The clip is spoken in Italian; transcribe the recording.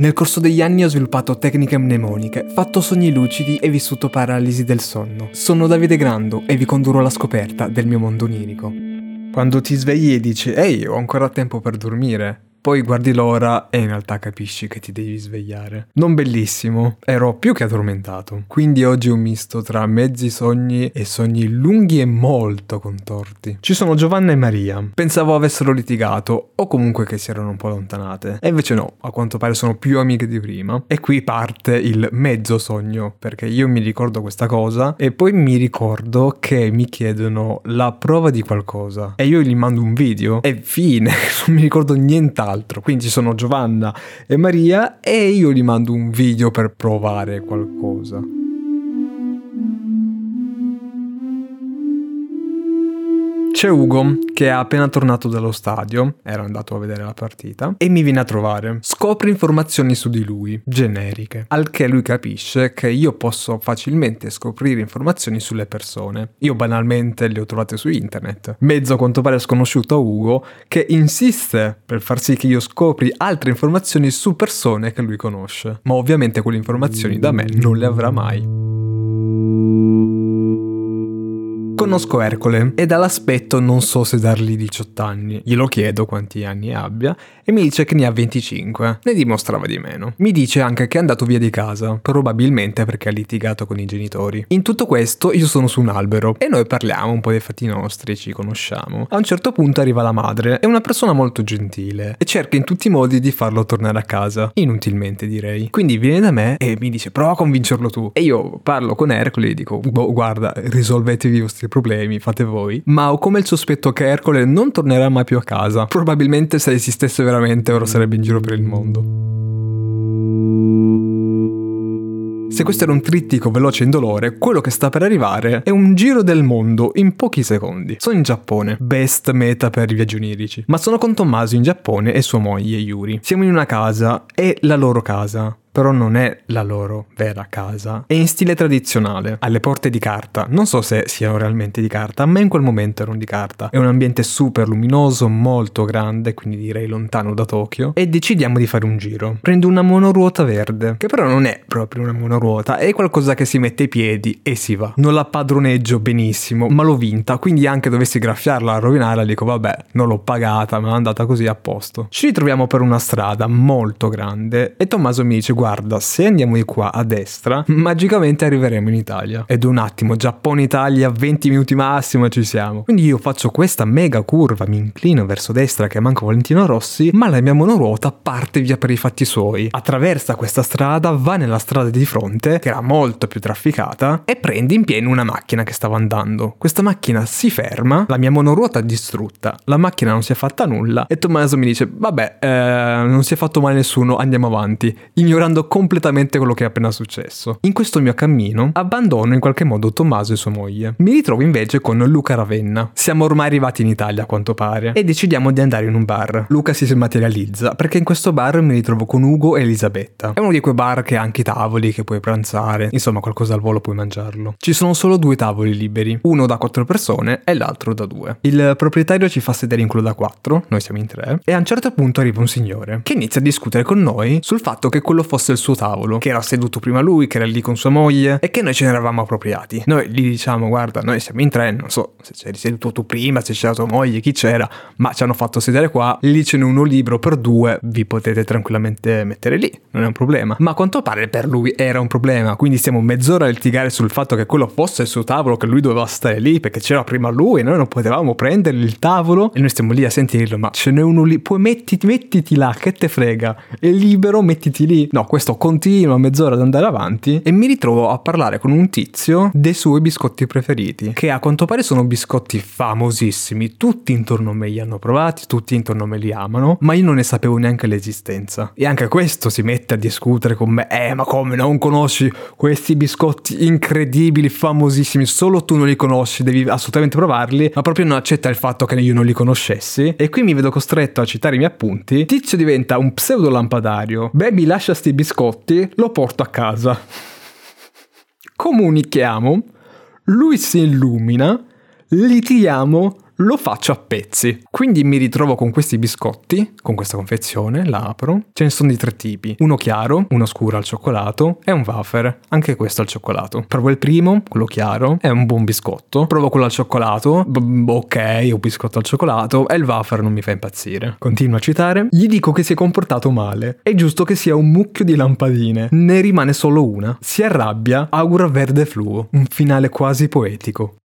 Nel corso degli anni ho sviluppato tecniche mnemoniche, fatto sogni lucidi e vissuto paralisi del sonno. Sono Davide Grando e vi condurrò alla scoperta del mio mondo onirico. Quando ti svegli e dici ehi ho ancora tempo per dormire, poi guardi l'ora e in realtà capisci che ti devi svegliare. Non bellissimo, ero più che addormentato. Quindi oggi un misto tra mezzi sogni e sogni lunghi e molto contorti. Ci sono Giovanna e Maria. Pensavo avessero litigato o comunque che si erano un po' allontanate. E invece no, a quanto pare sono più amiche di prima. E qui parte il mezzo sogno, perché io mi ricordo questa cosa e poi mi ricordo che mi chiedono la prova di qualcosa. E io gli mando un video e fine, non mi ricordo nient'altro altro. Quindi ci sono Giovanna e Maria e io gli mando un video per provare qualcosa. C'è Ugo che è appena tornato dallo stadio, era andato a vedere la partita, e mi viene a trovare. Scopre informazioni su di lui, generiche, al che lui capisce che io posso facilmente scoprire informazioni sulle persone. Io banalmente le ho trovate su internet. Mezzo a quanto pare sconosciuto a Ugo che insiste per far sì che io scopri altre informazioni su persone che lui conosce. Ma ovviamente quelle informazioni da me non le avrà mai. Conosco Ercole e dall'aspetto non so se dargli 18 anni. Glielo chiedo quanti anni abbia e mi dice che ne ha 25. Ne dimostrava di meno. Mi dice anche che è andato via di casa, probabilmente perché ha litigato con i genitori. In tutto questo io sono su un albero e noi parliamo un po' dei fatti nostri, ci conosciamo. A un certo punto arriva la madre, è una persona molto gentile e cerca in tutti i modi di farlo tornare a casa. Inutilmente direi. Quindi viene da me e mi dice prova a convincerlo tu. E io parlo con Ercole e dico boh, guarda risolvetevi i vostri problemi, fate voi. Ma ho come il sospetto che Ercole non tornerà mai più a casa. Probabilmente se esistesse veramente ora sarebbe in giro per il mondo. Se questo era un trittico veloce e indolore, quello che sta per arrivare è un giro del mondo in pochi secondi. Sono in Giappone, best meta per i viaggi onirici, ma sono con Tommaso in Giappone e sua moglie Yuri. Siamo in una casa, è la loro casa, però non è la loro vera casa. È in stile tradizionale, alle porte di carta. Non so se siano realmente di carta, ma in quel momento erano di carta. È un ambiente super luminoso, molto grande, quindi direi lontano da Tokyo. E decidiamo di fare un giro. Prendo una monoruota verde, che però non è proprio una monoruota, è qualcosa che si mette ai piedi e si va. Non la padroneggio benissimo, ma l'ho vinta, quindi anche dovessi graffiarla, rovinarla, dico vabbè, non l'ho pagata, ma è andata così a posto. Ci ritroviamo per una strada molto grande e Tommaso mi dice guarda, se andiamo di qua a destra, magicamente arriveremo in Italia. Ed un attimo, Giappone-Italia, 20 minuti massimo e ci siamo. Quindi io faccio questa mega curva, mi inclino verso destra che manco Valentino Rossi, ma la mia monoruota parte via per i fatti suoi. Attraversa questa strada, va nella strada di fronte, che era molto più trafficata, e prende in pieno una macchina che stava andando. Questa macchina si ferma, la mia monoruota è distrutta, la macchina non si è fatta nulla, e Tommaso mi dice, vabbè, eh, non si è fatto male nessuno, andiamo avanti, ignorando ignorando completamente quello che è appena successo. In questo mio cammino abbandono in qualche modo Tommaso e sua moglie. Mi ritrovo invece con Luca Ravenna. Siamo ormai arrivati in Italia a quanto pare e decidiamo di andare in un bar. Luca si materializza perché in questo bar mi ritrovo con Ugo e Elisabetta. È uno di quei bar che ha anche i tavoli che puoi pranzare, insomma qualcosa al volo puoi mangiarlo. Ci sono solo due tavoli liberi, uno da quattro persone e l'altro da due. Il proprietario ci fa sedere in quello da quattro, noi siamo in tre, e a un certo punto arriva un signore che inizia a discutere con noi sul fatto che quello fosse fosse il suo tavolo, che era seduto prima lui, che era lì con sua moglie e che noi ce ne eravamo appropriati. Noi gli diciamo, guarda, noi siamo in tre, non so se c'eri seduto tu prima, se c'era tua moglie, chi c'era, ma ci hanno fatto sedere qua, lì ce n'è uno libro per due, vi potete tranquillamente mettere lì, non è un problema. Ma a quanto pare per lui era un problema, quindi stiamo mezz'ora a litigare sul fatto che quello fosse il suo tavolo, che lui doveva stare lì perché c'era prima lui e noi non potevamo prendere il tavolo e noi stiamo lì a sentirlo, ma ce n'è uno lì, poi mettiti, mettiti là, che te frega, è libero, mettiti lì. No, questo continua mezz'ora ad andare avanti e mi ritrovo a parlare con un tizio dei suoi biscotti preferiti, che a quanto pare sono biscotti famosissimi, tutti intorno a me li hanno provati, tutti intorno a me li amano, ma io non ne sapevo neanche l'esistenza. E anche questo si mette a discutere con me, eh ma come non conosci questi biscotti incredibili, famosissimi, solo tu non li conosci, devi assolutamente provarli, ma proprio non accetta il fatto che io non li conoscessi. E qui mi vedo costretto a citare i miei appunti. Tizio diventa un pseudo lampadario. Baby lascia sti biscotti, lo porto a casa. Comunichiamo, lui si illumina, litighiamo, lo faccio a pezzi. Quindi mi ritrovo con questi biscotti, con questa confezione, la apro. Ce ne sono di tre tipi, uno chiaro, uno scuro al cioccolato e un wafer, anche questo al cioccolato. Provo il primo, quello chiaro, è un buon biscotto. Provo quello al cioccolato, b- ok, un biscotto al cioccolato e il wafer non mi fa impazzire. Continuo a citare, gli dico che si è comportato male. È giusto che sia un mucchio di lampadine. Ne rimane solo una. Si arrabbia, augura verde fluo. Un finale quasi poetico.